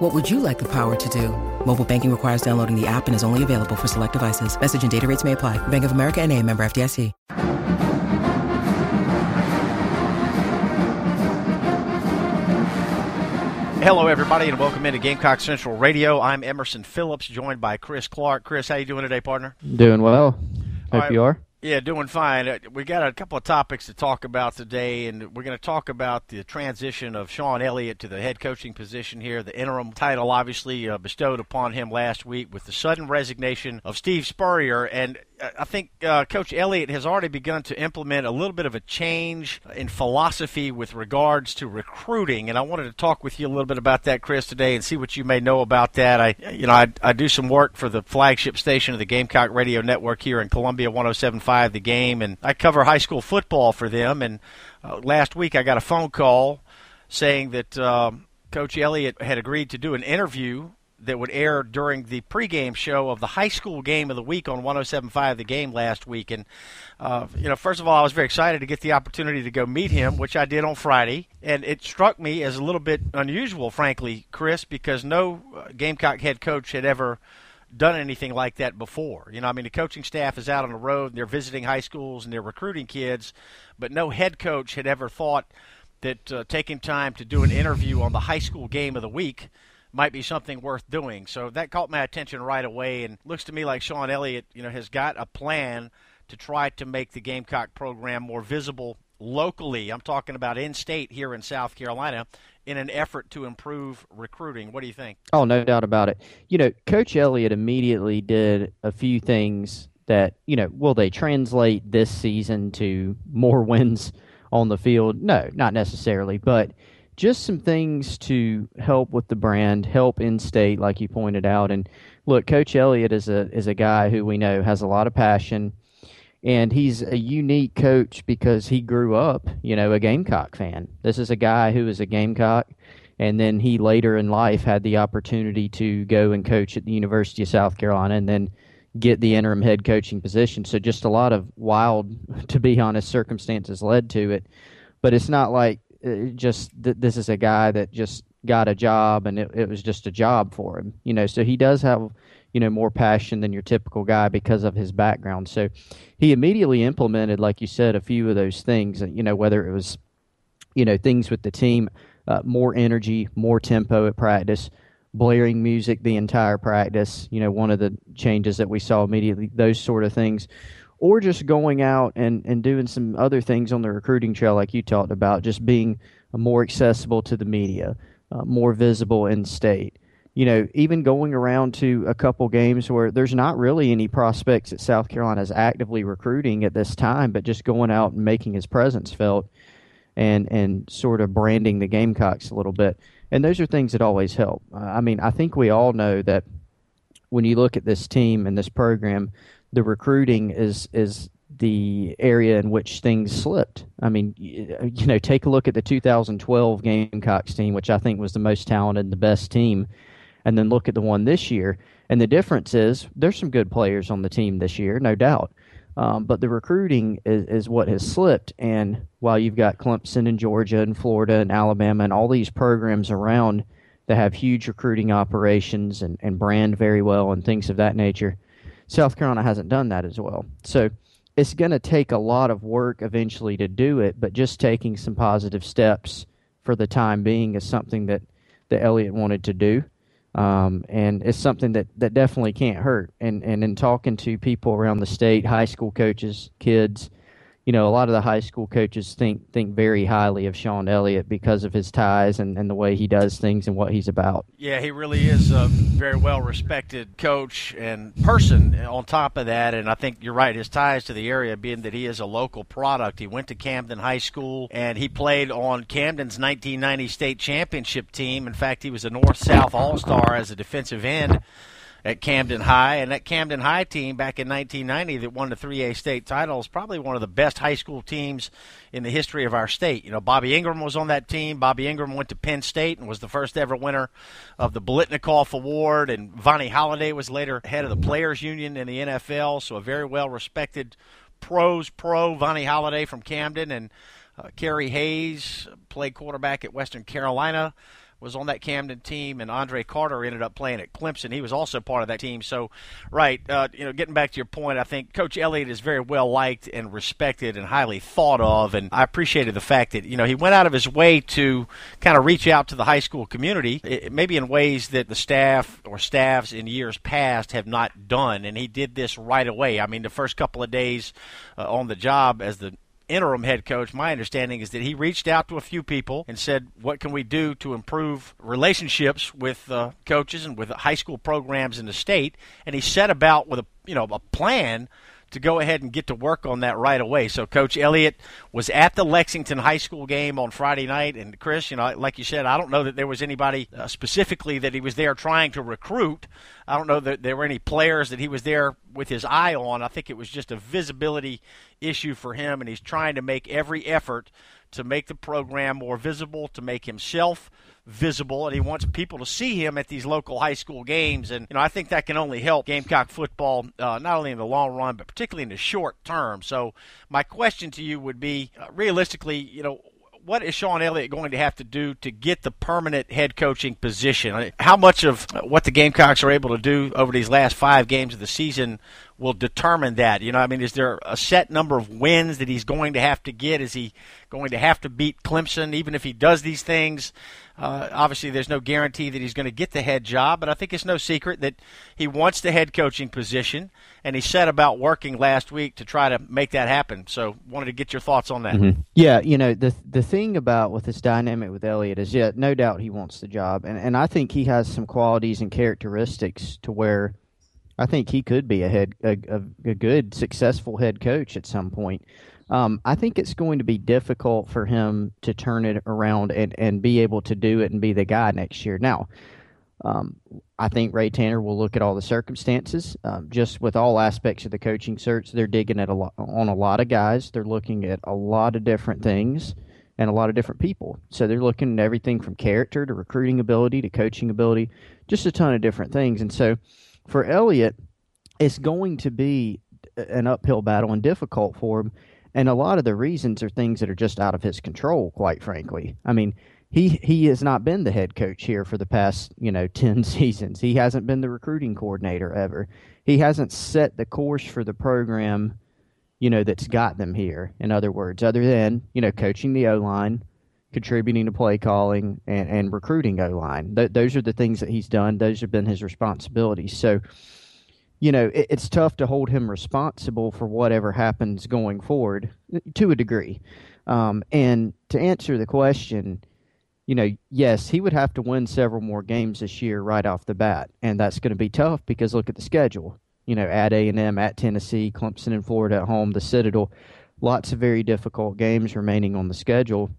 What would you like the power to do? Mobile banking requires downloading the app and is only available for select devices. Message and data rates may apply. Bank of America and a member FDIC. Hello, everybody, and welcome into Gamecock Central Radio. I'm Emerson Phillips, joined by Chris Clark. Chris, how you doing today, partner? Doing well. Hope right. you are. Yeah, doing fine. Uh, We got a couple of topics to talk about today, and we're going to talk about the transition of Shawn Elliott to the head coaching position here. The interim title, obviously, uh, bestowed upon him last week with the sudden resignation of Steve Spurrier. And I think uh, Coach Elliott has already begun to implement a little bit of a change in philosophy with regards to recruiting. And I wanted to talk with you a little bit about that, Chris, today, and see what you may know about that. I, you know, I, I do some work for the flagship station of the Gamecock Radio Network here in Columbia, 107.5 The Game, and I cover high school football for them. And uh, last week I got a phone call saying that um, Coach Elliott had agreed to do an interview that would air during the pregame show of the high school game of the week on 107.5 The Game last week. And, uh, you know, first of all, I was very excited to get the opportunity to go meet him, which I did on Friday. And it struck me as a little bit unusual, frankly, Chris, because no uh, Gamecock head coach had ever done anything like that before. You know, I mean, the coaching staff is out on the road and they're visiting high schools and they're recruiting kids, but no head coach had ever thought that uh, taking time to do an interview on the high school game of the week might be something worth doing. So that caught my attention right away, and looks to me like Shawn Elliott, you know, has got a plan to try to make the Gamecock program more visible locally. I'm talking about in-state here in South Carolina in an effort to improve recruiting. What do you think? Oh, no doubt about it. You know, Coach Elliott immediately did a few things that, you know, will they translate this season to more wins on the field? No, not necessarily, but just some things to help with the brand, help in state, like you pointed out. And look, Coach Elliott is a is a guy who we know has a lot of passion, and he's a unique coach because he grew up, you know, a Gamecock fan. This is a guy who is a Gamecock, and then he later in life had the opportunity to go and coach at the University of South Carolina, and then get the interim head coaching position. So just a lot of wild, to be honest, circumstances led to it. But it's not like uh, just th- this is a guy that just got a job and it, it was just a job for him you know? So he does have you know more passion than your typical guy because of his background. So he immediately implemented like you said a few of those things you know whether it was you know things with the team uh, more energy more tempo at practice blaring music the entire practice you know one of the changes that we saw immediately those sort of things or just going out and, and doing some other things on the recruiting trail, like you talked about, just being more accessible to the media, uh, more visible in state. You know, even going around to a couple games where there's not really any prospects that South Carolina is actively recruiting at this time, but just going out and making his presence felt and and sort of branding the Gamecocks a little bit. And those are things that always help. Uh, I mean, I think we all know that when you look at this team and this program, the recruiting is is the area in which things slipped. I mean, you know, take a look at the 2012 Gamecocks team, which I think was the most talented and the best team, and then look at the one this year. And the difference is there's some good players on the team this year, no doubt. Um, but the recruiting is, is what has slipped. And while you've got Clemson and Georgia and Florida and Alabama and all these programs around that have huge recruiting operations and, and brand very well and things of that nature, South Carolina hasn't done that as well. So it's going to take a lot of work eventually to do it, but just taking some positive steps for the time being is something that, that Elliott wanted to do. Um, and it's something that, that definitely can't hurt. And, and in talking to people around the state, high school coaches, kids, you know, a lot of the high school coaches think think very highly of Shawn Elliott because of his ties and, and the way he does things and what he's about. Yeah, he really is a very well respected coach and person on top of that. And I think you're right, his ties to the area being that he is a local product. He went to Camden High School and he played on Camden's 1990 state championship team. In fact, he was a North South All Star as a defensive end at Camden High, and that Camden High team back in 1990 that won the 3A state title is probably one of the best high school teams in the history of our state. You know, Bobby Engram was on that team. Bobby Engram went to Penn State and was the first ever winner of the Biletnikoff Award, and Vonnie Holliday was later head of the Players Union in the NFL, so a very well respected pros pro Vonnie Holliday from Camden. And uh, Kerry Hayes played quarterback at Western Carolina was on that Camden team, and Andre Carter ended up playing at Clemson. He was also part of that team. So, right, uh, you know, getting back to your point, I think Coach Elliott is very well liked and respected and highly thought of, and I appreciated the fact that you know he went out of his way to kind of reach out to the high school community, it, maybe in ways that the staff or staffs in years past have not done, and he did this right away. I mean, the first couple of days uh, on the job as the interim head coach, my understanding is that he reached out to a few people and said, "What can we do to improve relationships with uh, coaches and with high school programs in the state?" And he set about with a you know a plan to go ahead and get to work on that right away. So Coach Elliott was at the Lexington High School game on Friday night, and Chris, you know, like you said, I don't know that there was anybody uh, specifically that he was there trying to recruit. I don't know that there were any players that he was there with his eye on. I think it was just a visibility issue for him, and he's trying to make every effort to make the program more visible, to make himself visible, and he wants people to see him at these local high school games. And you know, I think that can only help Gamecock football uh, not only in the long run, but particularly in the short term. So, my question to you would be, uh, realistically, you know, what is Shawn Elliott going to have to do to get the permanent head coaching position? How much of what the Gamecocks are able to do over these last five games of the season will determine that? You know, I mean, is there a set number of wins that he's going to have to get? Is he going to have to beat Clemson, even if he does these things? Uh, obviously, there's no guarantee that he's going to get the head job, but I think it's no secret that he wants the head coaching position, and he set about working last week to try to make that happen. So, wanted to get your thoughts on that. Mm-hmm. Yeah, you know the the thing about with this dynamic with Elliott is, yeah, no doubt he wants the job, and and I think he has some qualities and characteristics to where I think he could be a head a, a, a good successful head coach at some point. Um, I think it's going to be difficult for him to turn it around and, and be able to do it and be the guy next year. Now, um, I think Ray Tanner will look at all the circumstances. Um, just with all aspects of the coaching search, they're digging at a lot, on a lot of guys. They're looking at a lot of different things and a lot of different people. So they're looking at everything from character to recruiting ability to coaching ability, just a ton of different things. And so for Elliott, it's going to be an uphill battle and difficult for him and a lot of the reasons are things that are just out of his control, quite frankly. I mean, he he has not been the head coach here for the past you know 10 seasons. He hasn't been the recruiting coordinator ever. He hasn't set the course for the program you know that's got them here. In other words other than you know coaching the o-line contributing to play calling and, and recruiting o-line. Th- those are the things that he's done. Those have been his responsibilities. So you know, it, it's tough to hold him responsible for whatever happens going forward to a degree. Um, and to answer the question, you know, yes, he would have to win several more games this year right off the bat, and that's going to be tough because look at the schedule. You know, at A and M, at Tennessee, Clemson and Florida at home, the Citadel, lots of very difficult games remaining on the schedule.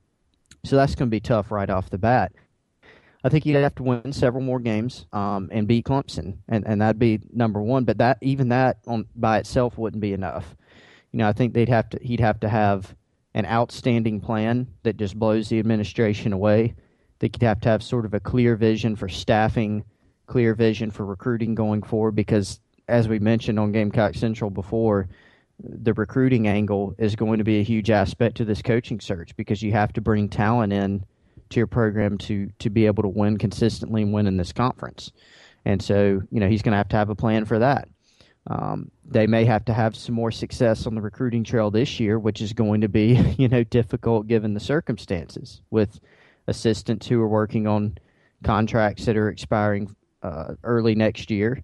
So that's going to be tough right off the bat. I think he'd have to win several more games um, and beat Clemson, and, and that'd be number one. But that even that on by itself wouldn't be enough. You know, I think they'd have to he'd have to have an outstanding plan that just blows the administration away. They could have to have sort of a clear vision for staffing, clear vision for recruiting going forward. Because as we mentioned on Gamecock Central before, the recruiting angle is going to be a huge aspect to this coaching search because you have to bring talent in to your program to to be able to win consistently and win in this conference. And so, you know, he's going to have to have a plan for that. Um, they may have to have some more success on the recruiting trail this year, which is going to be, you know, difficult given the circumstances with assistants who are working on contracts that are expiring uh, early next year,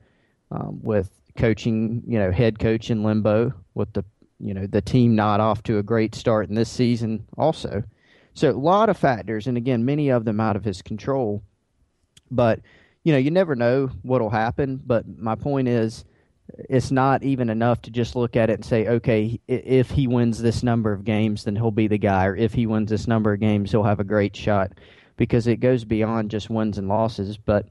um, with coaching, you know, head coach in limbo, with the, you know, the team not off to a great start in this season also. So a lot of factors, and again, many of them out of his control. But you know, you never know what'll happen. But my point is, it's not even enough to just look at it and say, okay, if he wins this number of games, then he'll be the guy, or if he wins this number of games, he'll have a great shot, because it goes beyond just wins and losses. But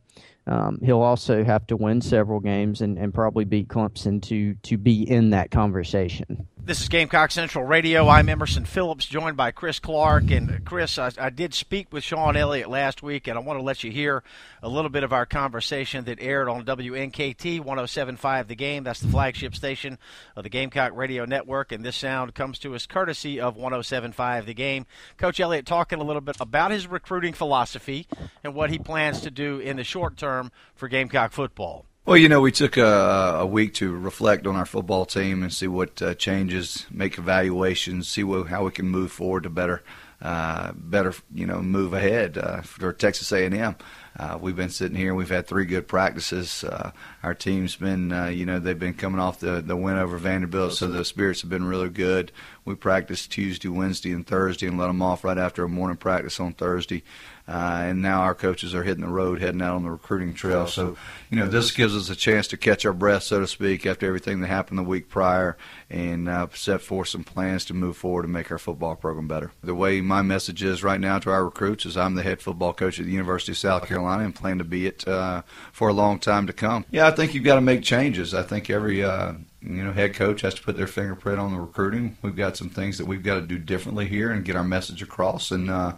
um, he'll also have to win several games and, and probably beat Clemson to to be in that conversation. This is Gamecock Central Radio. I'm Emerson Phillips, joined by Chris Clark. And Chris, I, I, did speak with Shawn Elliott last week, and I want to let you hear a little bit of our conversation that aired on WNKT 107.5 The Game. That's the flagship station of the Gamecock Radio Network, and this sound comes to us courtesy of 107.5 The Game. Coach Elliott talking a little bit about his recruiting philosophy and what he plans to do in the short term for Gamecock football. Well, you know, we took a, a, week to reflect on our football team and see what uh, changes, make evaluations, see what, how we can move forward to better, uh, better, you know, move ahead uh, for Texas A&M. Uh, we've been sitting here. We've had three good practices. Uh, our team's been, uh, you know, they've been coming off the the win over Vanderbilt, so the spirits have been really good. We practiced Tuesday, Wednesday, and Thursday, and let them off right after a morning practice on Thursday. Uh, and now our coaches are hitting the road, heading out on the recruiting trail. So, you know, this gives us a chance to catch our breath, so to speak, after everything that happened the week prior, and uh, set forth some plans to move forward and make our football program better. The way my message is right now to our recruits is I'm the head football coach at the University of South Carolina and plan to be it uh, for a long time to come. Yeah, I think you've got to make changes. I think every uh, you know, head coach has to put their fingerprint on the recruiting. We've got some things that we've got to do differently here and get our message across. And uh,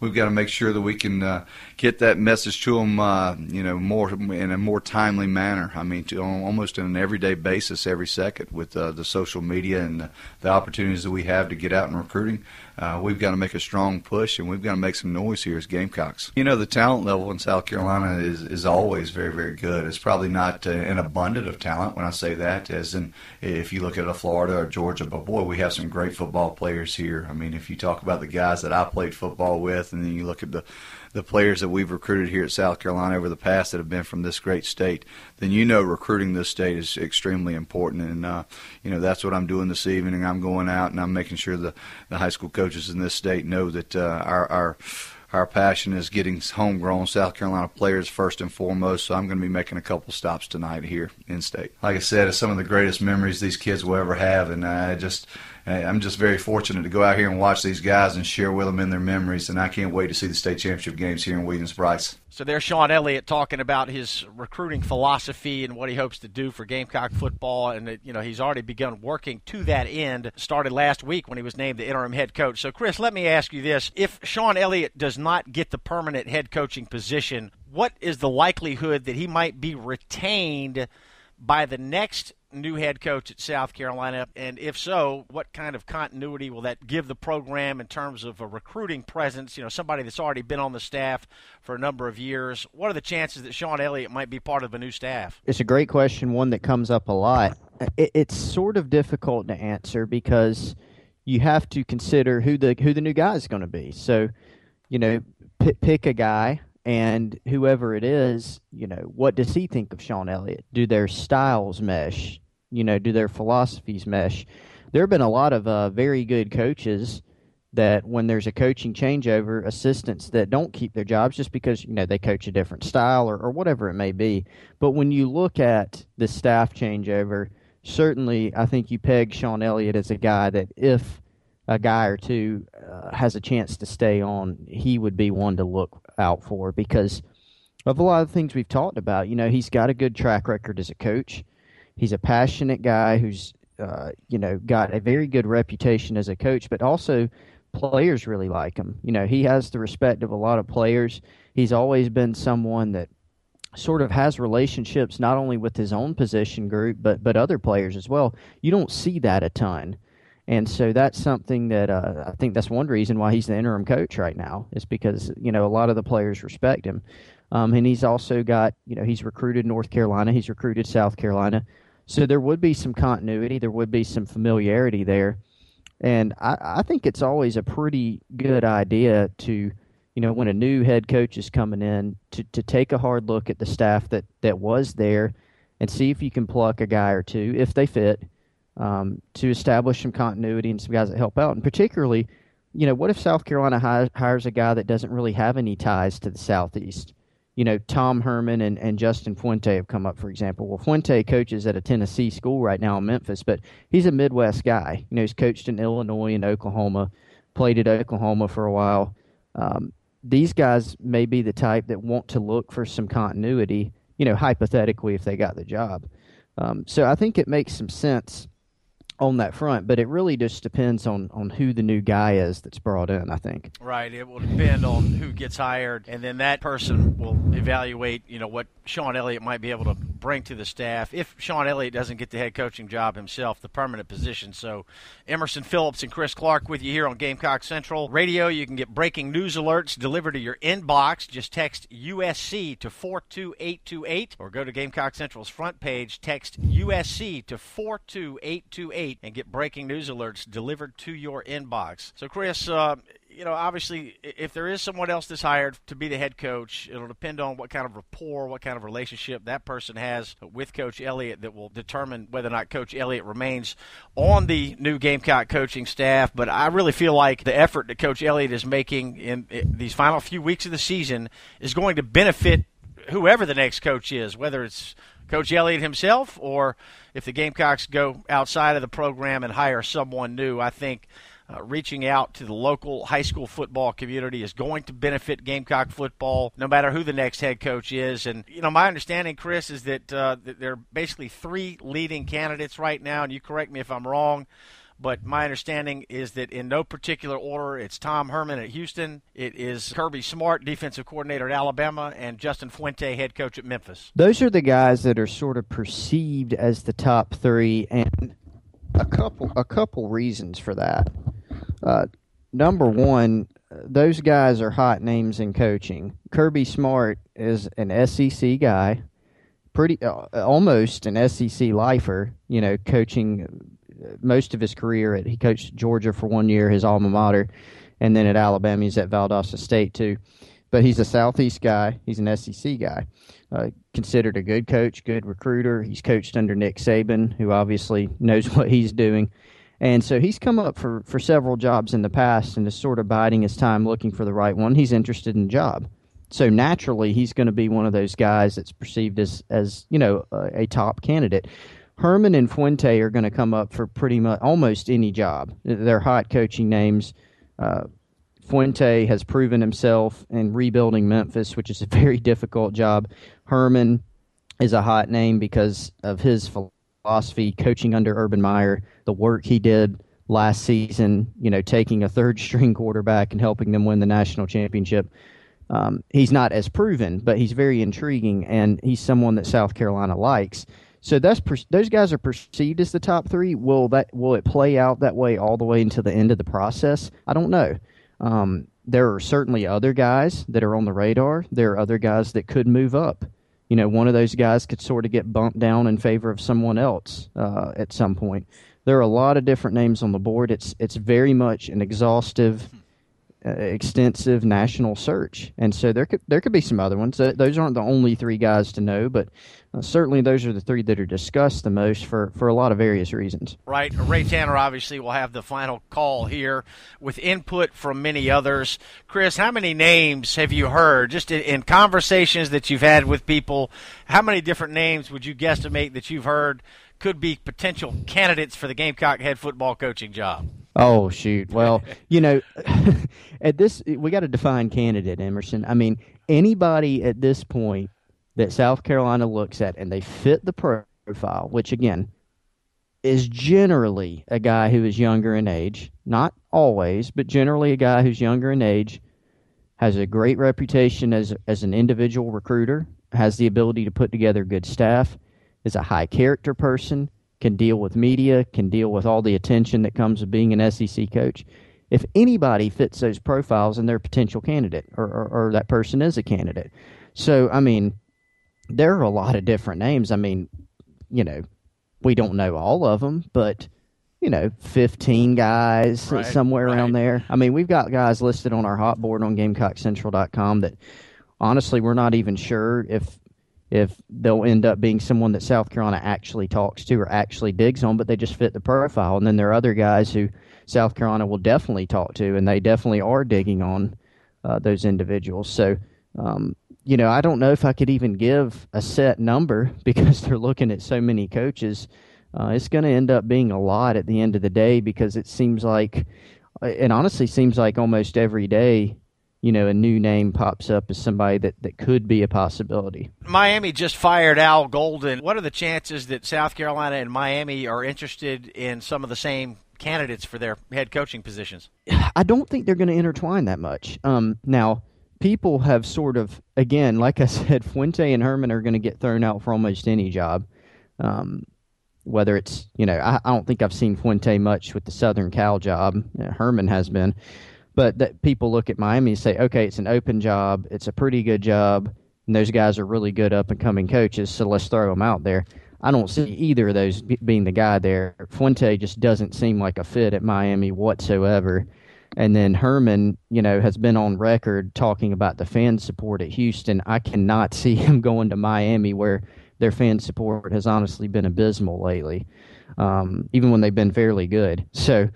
we've got to make sure that we can uh, get that message to them, uh, you know, more in a more timely manner. I mean, to, almost on an everyday basis, every second, with uh, the social media and the, the opportunities that we have to get out in recruiting uh, we've got to make a strong push and we've got to make some noise here as Gamecocks. You know, the talent level in South Carolina is, is always very, very good. It's probably not uh, an abundant of talent when I say that, as in if you look at a Florida or Georgia, but boy, we have some great football players here. I mean, if you talk about the guys that I played football with, and then you look at the the players that we've recruited here at South Carolina over the past that have been from this great state, then you know recruiting this state is extremely important. And, uh, you know, that's what I'm doing this evening. I'm going out and I'm making sure the, the high school coaches in this state know that uh, our, our our passion is getting homegrown South Carolina players first and foremost. So I'm going to be making a couple stops tonight here in state. Like I said, it's some of the greatest memories these kids will ever have, and I just I'm just very fortunate to go out here and watch these guys and share with them in their memories. And I can't wait to see the state championship games here in Williams-Brice. So there's Shawn Elliott talking about his recruiting philosophy and what he hopes to do for Gamecock football, and you know he's already begun working to that end. Started last week when he was named the interim head coach. So Chris, let me ask you this: If Shawn Elliott does not get the permanent head coaching position, what is the likelihood that he might be retained by the next new head coach at South Carolina? And if so, what kind of continuity will that give the program in terms of a recruiting presence? You know, somebody that's already been on the staff for a number of years. What are the chances that Shawn Elliott might be part of a new staff? It's a great question, one that comes up a lot. It's sort of difficult to answer because you have to consider who the who the new guy is going to be. So, you know, pick a guy and whoever it is, you know, what does he think of Shawn Elliott? Do their styles mesh? You know, do their philosophies mesh? There have been a lot of uh, very good coaches that when there's a coaching changeover, assistants that don't keep their jobs just because you know they coach a different style or, or whatever it may be. But when you look at the staff changeover, certainly I think you peg Shawn Elliott as a guy that if a guy or two uh, has a chance to stay on, he would be one to look out for because of a lot of things we've talked about. You know, he's got a good track record as a coach. He's a passionate guy who's, uh, you know, got a very good reputation as a coach, but also players really like him. You know, he has the respect of a lot of players. He's always been someone that sort of has relationships not only with his own position group but but other players as well. You don't see that a ton. And so that's something that uh, I think that's one reason why he's the interim coach right now is because you know a lot of the players respect him, um, and he's also got you know he's recruited North Carolina, he's recruited South Carolina, so there would be some continuity, there would be some familiarity there, and I, I think it's always a pretty good idea to you know when a new head coach is coming in to to take a hard look at the staff that that was there, and see if you can pluck a guy or two if they fit um, to establish some continuity and some guys that help out. And particularly, you know, what if South Carolina hi- hires a guy that doesn't really have any ties to the Southeast? You know, Tom Herman and, and Justin Fuente have come up, for example. Well, Fuente coaches at a Tennessee school right now in Memphis, but he's a Midwest guy. You know, he's coached in Illinois and Oklahoma, played at Oklahoma for a while. Um, these guys may be the type that want to look for some continuity, you know, hypothetically, if they got the job. Um, so I think it makes some sense on that front, but it really just depends on on who the new guy is that's brought in. I think. Right. It will depend on who gets hired, and then that person will evaluate, you know, what Shawn Elliott might be able to bring to the staff if Shawn Elliott doesn't get the head coaching job himself, the permanent position. So, Emerson Phillips and Chris Clark with you here on Gamecock Central Radio. You can get breaking news alerts delivered to your inbox. Just text USC to 42828 or go to Gamecock Central's front page, text USC to 42828 and get breaking news alerts delivered to your inbox. So, Chris, uh, you know, obviously, if there is someone else that's hired to be the head coach, it'll depend on what kind of rapport, what kind of relationship that person has with Coach Elliott that will determine whether or not Coach Elliott remains on the new Gamecock coaching staff. But I really feel like the effort that Coach Elliott is making in these final few weeks of the season is going to benefit whoever the next coach is, whether it's Coach Elliott himself or if the Gamecocks go outside of the program and hire someone new. I think uh, reaching out to the local high school football community is going to benefit Gamecock football, no matter who the next head coach is. And you know, my understanding, Chris, is that, uh, that there are basically three leading candidates right now, and you correct me if I'm wrong. But my understanding is that in no particular order, it's Tom Herman at Houston, it is Kirby Smart, defensive coordinator at Alabama, and Justin Fuente, head coach at Memphis. Those are the guys that are sort of perceived as the top three, and a couple a couple reasons for that. Uh, number one, those guys are hot names in coaching. Kirby Smart is an SEC guy, pretty uh, almost an SEC lifer. You know, coaching uh, most of his career. At, he coached Georgia for one year, his alma mater, and then at Alabama, he's at Valdosta State too. But he's a Southeast guy. He's an SEC guy. Uh, considered a good coach, good recruiter. He's coached under Nick Saban, who obviously knows what he's doing. And so he's come up for, for several jobs in the past and is sort of biding his time looking for the right one. He's interested in the job. So naturally, he's going to be one of those guys that's perceived as, as you know, a, a top candidate. Herman and Fuente are going to come up for pretty much almost any job. They're hot coaching names. Uh, Fuente has proven himself in rebuilding Memphis, which is a very difficult job. Herman is a hot name because of his philosophy coaching under Urban Meyer, the work he did last season, you know, taking a third string quarterback and helping them win the national championship. Um, he's not as proven, but he's very intriguing, and he's someone that South Carolina likes. So that's per- those guys are perceived as the top three. Will that will it play out that way all the way until the end of the process? I don't know. Um, there are certainly other guys that are on the radar. There are other guys that could move up you know, one of those guys could sort of get bumped down in favor of someone else uh, at some point. There are a lot of different names on the board. It's it's very much an exhaustive, uh, extensive national search, and so there could there could be some other ones. those aren't the only three guys to know, but uh, certainly those are the three that are discussed the most for, for a lot of various reasons. Right. Ray Tanner obviously will have the final call here with input from many others. Chris, how many names have you heard just in, in conversations that you've had with people? How many different names would you guesstimate that you've heard could be potential candidates for the Gamecock head football coaching job? Oh shoot! Well, you know, at this we got to define candidate, Emerson. I mean, anybody at this point that South Carolina looks at and they fit the profile, which again is generally a guy who is younger in age, not always, but generally a guy who's younger in age, has a great reputation as as an individual recruiter, has the ability to put together good staff, is a high character person, can deal with media, can deal with all the attention that comes with being an SEC coach. If anybody fits those profiles, and they're a potential candidate, or, or, or that person is a candidate. So, I mean, there are a lot of different names. I mean, you know, we don't know all of them, but you know, 15 guys right, somewhere right. around there. I mean, we've got guys listed on our hot board on GamecockCentral.com that honestly we're not even sure if if they'll end up being someone that South Carolina actually talks to or actually digs on, but they just fit the profile. And then there are other guys who South Carolina will definitely talk to, and they definitely are digging on uh, those individuals. So um, you know, I don't know if I could even give a set number because they're looking at so many coaches. Uh, it's going to end up being a lot at the end of the day because it seems like, it honestly seems like almost every day you know, a new name pops up as somebody that, that could be a possibility. Miami just fired Al Golden. What are the chances that South Carolina and Miami are interested in some of the same candidates for their head coaching positions? I don't think they're going to intertwine that much. Um, now, people have sort of, again, like I said, Fuente and Herman are going to get thrown out for almost any job. Um, whether it's, you know, I, I, don't think I've seen Fuente much with the Southern Cal job. Herman has been. But that people look at Miami and say, okay, it's an open job, it's a pretty good job, and those guys are really good up and coming coaches, so let's throw them out there. I don't see either of those being the guy there. Fuente just doesn't seem like a fit at Miami whatsoever. And then Herman, you know, has been on record talking about the fan support at Houston. I cannot see him going to Miami where their fan support has honestly been abysmal lately, um, even when they've been fairly good. So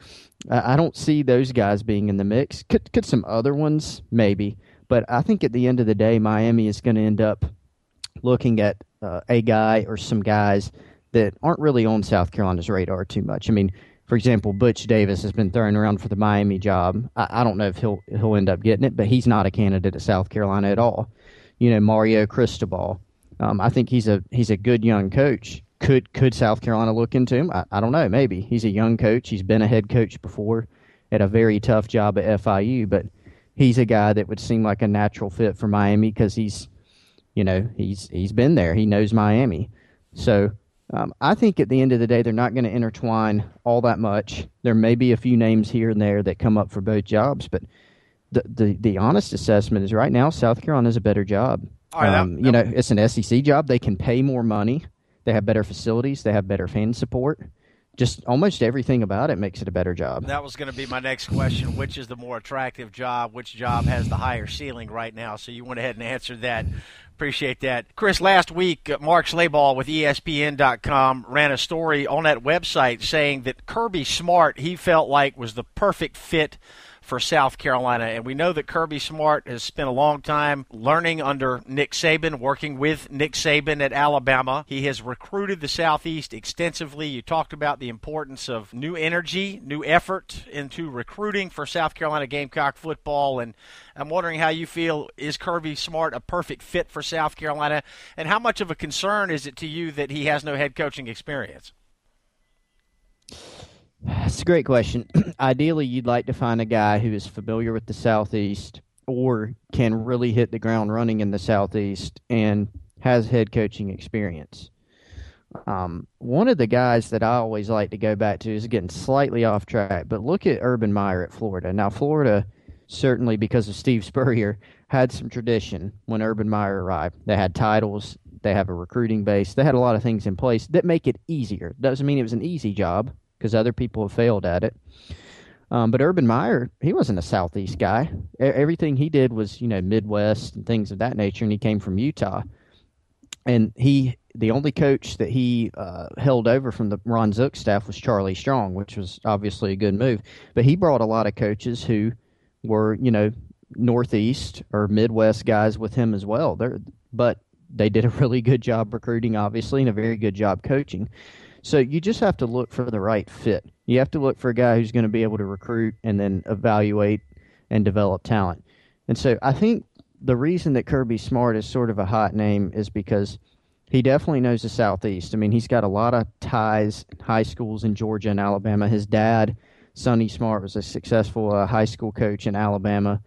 I don't see those guys being in the mix. Could could some other ones maybe, but I think at the end of the day, Miami is going to end up looking at uh, a guy or some guys that aren't really on South Carolina's radar too much. I mean, for example, Butch Davis has been thrown around for the Miami job. I, I don't know if he'll he'll end up getting it, but he's not a candidate at South Carolina at all. You know, Mario Cristobal. Um, I think he's a he's a good young coach could could South Carolina look into him? I, I don't know. Maybe he's a young coach. He's been a head coach before at a very tough job at FIU, but he's a guy that would seem like a natural fit for Miami because he's, you know, he's he's been there. He knows Miami. So um, I think at the end of the day, they're not going to intertwine all that much. There may be a few names here and there that come up for both jobs, but the the, the honest assessment is right now South Carolina is a better job. Right, um, that, you know, it's an SEC job. They can pay more money. They have better facilities. They have better fan support. Just almost everything about it makes it a better job. That was going to be my next question. Which is the more attractive job? Which job has the higher ceiling right now? So you went ahead and answered that. Appreciate that. Chris, last week, uh, Mark Schlabach with ESPN.com ran a story on that website saying that Kirby Smart, he felt like was the perfect fit for South Carolina. And we know that Kirby Smart has spent a long time learning under Nick Saban, working with Nick Saban at Alabama. He has recruited the Southeast extensively. You talked about the importance of new energy, new effort into recruiting for South Carolina Gamecock football. And I'm wondering how you feel is Kirby Smart a perfect fit for South Carolina? And how much of a concern is it to you that he has no head coaching experience? That's a great question. Ideally, you'd like to find a guy who is familiar with the Southeast or can really hit the ground running in the Southeast and has head coaching experience. Um, one of the guys that I always like to go back to is getting slightly off track, but look at Urban Meyer at Florida. Now, Florida, certainly because of Steve Spurrier, had some tradition when Urban Meyer arrived. They had titles, they have a recruiting base, they had a lot of things in place that make it easier. Doesn't mean it was an easy job, because other people have failed at it. Um, but Urban Meyer, he wasn't a Southeast guy. everything he did was, you know, Midwest and things of that nature, and he came from Utah. And he, the only coach that he uh, held over from the Ron Zook staff was Charlie Strong, which was obviously a good move. But he brought a lot of coaches who were, you know, Northeast or Midwest guys with him as well. They're, but they did a really good job recruiting, obviously, and a very good job coaching. So you just have to look for the right fit. You have to look for a guy who's going to be able to recruit and then evaluate and develop talent. And so I think the reason that Kirby Smart is sort of a hot name is because he definitely knows the Southeast. I mean, he's got a lot of ties, high schools in Georgia and Alabama. His dad, Sonny Smart, was a successful uh, high school coach in Alabama.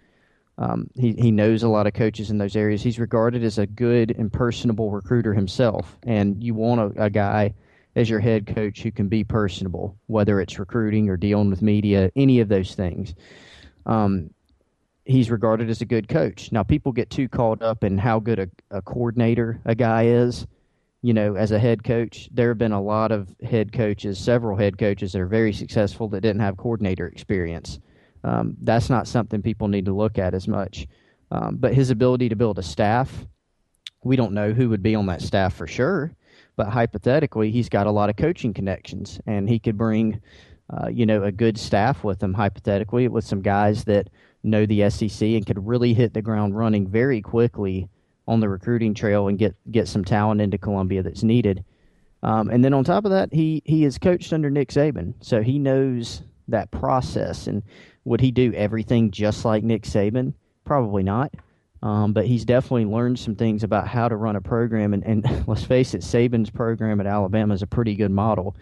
Um, he, he knows a lot of coaches in those areas. He's regarded as a good and personable recruiter himself. And you want a, a guy as your head coach who can be personable, whether it's recruiting or dealing with media, any of those things. Um, he's regarded as a good coach. Now, people get too caught up in how good a, a coordinator a guy is. You know, as a head coach, there have been a lot of head coaches, several head coaches that are very successful that didn't have coordinator experience. Um, that's not something people need to look at as much. Um, but his ability to build a staff, we don't know who would be on that staff for sure but hypothetically, he's got a lot of coaching connections, and he could bring, uh, you know, a good staff with him. Hypothetically, with some guys that know the SEC and could really hit the ground running very quickly on the recruiting trail and get get some talent into Columbia that's needed. Um, and then on top of that, he he is coached under Nick Saban, so he knows that process. And would he do everything just like Nick Saban? Probably not. Um, but he's definitely learned some things about how to run a program. And, and let's face it, Saban's program at Alabama is a pretty good model.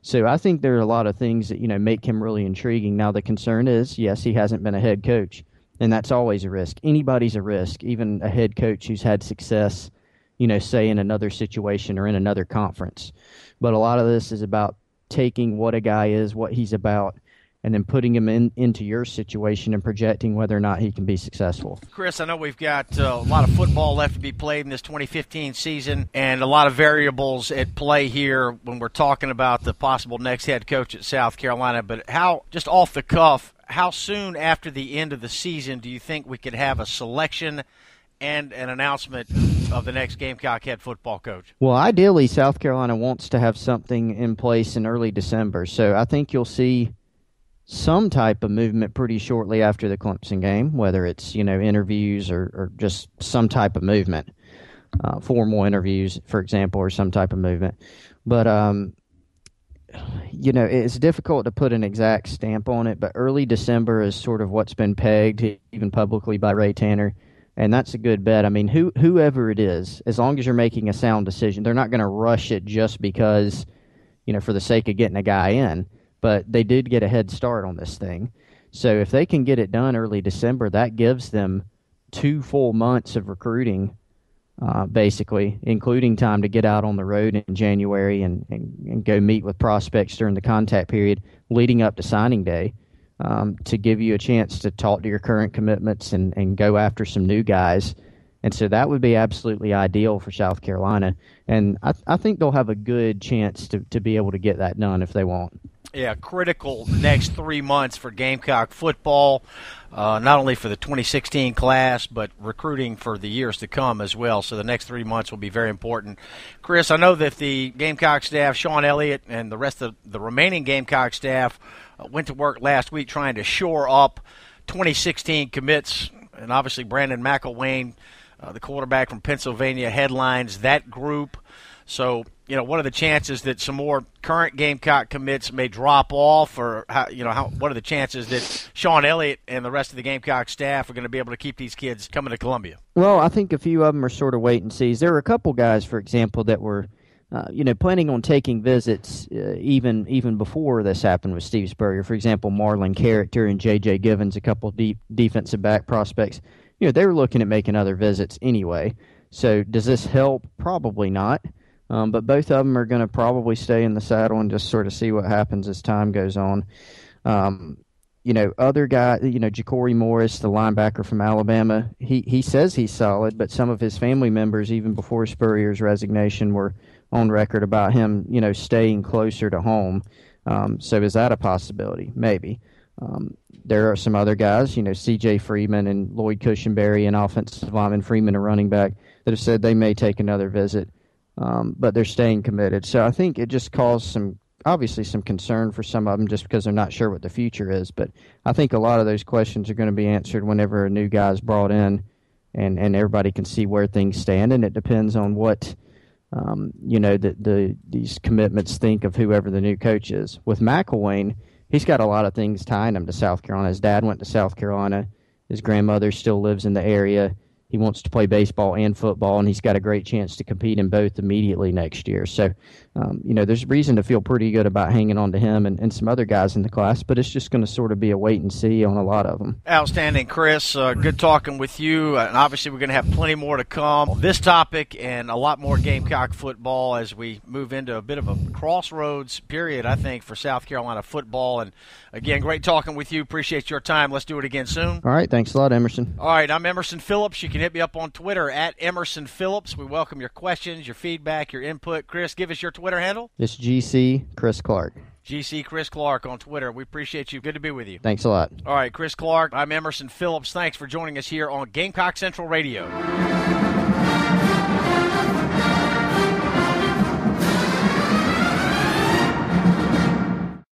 So I think there are a lot of things that you know make him really intriguing. Now the concern is, yes, he hasn't been a head coach, and that's always a risk. Anybody's a risk, even a head coach who's had success, you know, say in another situation or in another conference. But a lot of this is about taking what a guy is, what he's about, and then putting him in into your situation and projecting whether or not he can be successful. Chris, I know we've got uh, a lot of football left to be played in this 2015 season, and a lot of variables at play here when we're talking about the possible next head coach at South Carolina. But how, just off the cuff, how soon after the end of the season do you think we could have a selection? and an announcement of the next Gamecock head football coach? Well, ideally, South Carolina wants to have something in place in early December. So I think you'll see some type of movement pretty shortly after the Clemson game, whether it's you know interviews or, or just some type of movement, uh, formal interviews, for example, or some type of movement. But um, you know, it's difficult to put an exact stamp on it. But early December is sort of what's been pegged, even publicly by Ray Tanner, and that's a good bet. I mean, who whoever it is, as long as you're making a sound decision, they're not going to rush it just because, you know, for the sake of getting a guy in but they did get a head start on this thing. So if they can get it done early December, that gives them two full months of recruiting, uh, basically, including time to get out on the road in January and, and, and, go meet with prospects during the contact period leading up to signing day um, to give you a chance to talk to your current commitments and, and go after some new guys. And so that would be absolutely ideal for South Carolina. And I, I think they'll have a good chance to, to be able to get that done if they want yeah, critical next three months for Gamecock football, uh, not only for the 2016 class, but recruiting for the years to come as well. So the next three months will be very important. Chris, I know that the Gamecock staff, Shawn Elliott, and the rest of the remaining Gamecock staff uh, went to work last week trying to shore up 2016 commits, and obviously Brandon McIlwain, uh, the quarterback from Pennsylvania, headlines that group. So you know, what are the chances that some more current Gamecock commits may drop off, or how, you know, how, what are the chances that Shawn Elliott and the rest of the Gamecock staff are going to be able to keep these kids coming to Columbia? Well, I think a few of them are sort of wait and sees. There were a couple guys, for example, that were. Uh, you know, planning on taking visits uh, even even before this happened with Steve Spurrier. For example, Marlon Character and J.J. Givens, a couple deep defensive back prospects. You know, they were looking at making other visits anyway. So does this help? Probably not. Um, but both of them are going to probably stay in the saddle and just sort of see what happens as time goes on. Um, you know, other guy, you know, Ja'Cory Morris, the linebacker from Alabama, he, he says he's solid, but some of his family members, even before Spurrier's resignation, were on record about him, you know, staying closer to home. Um, so is that a possibility? Maybe. Um, there are some other guys, you know, C.J. Freeman and Lloyd Cushenberry and offensive lineman Freeman, a running back, that have said they may take another visit um, but they're staying committed. So I think it just caused some, obviously, some concern for some of them just because they're not sure what the future is. But I think a lot of those questions are going to be answered whenever a new guy is brought in, and and everybody can see where things stand. And it depends on what. Um, you know that the these commitments think of whoever the new coach is. With McIlwain, he's got a lot of things tying him to South Carolina. His dad went to South Carolina. His grandmother still lives in the area he wants to play baseball and football, and he's got a great chance to compete in both immediately next year. So, um, you know, there's reason to feel pretty good about hanging on to him and, and some other guys in the class, but it's just going to sort of be a wait and see on a lot of them. Outstanding, Chris. Uh, good talking with you. Uh, and obviously, we're going to have plenty more to come on this topic and a lot more Gamecock football as we move into a bit of a crossroads period, I think, for South Carolina football. And again, great talking with you. Appreciate your time. Let's do it again soon. All right. Thanks a lot, Emerson. All right. I'm Emerson Phillips. You can hit me up on Twitter at Emerson Phillips. We welcome your questions, your feedback, your input. Chris, give us your Twitter handle. It's GC Chris Clark. GC Chris Clark on Twitter. We appreciate you. Good to be with you. Thanks a lot. All right, Chris Clark. I'm Emerson Phillips. Thanks for joining us here on Gamecock Central Radio.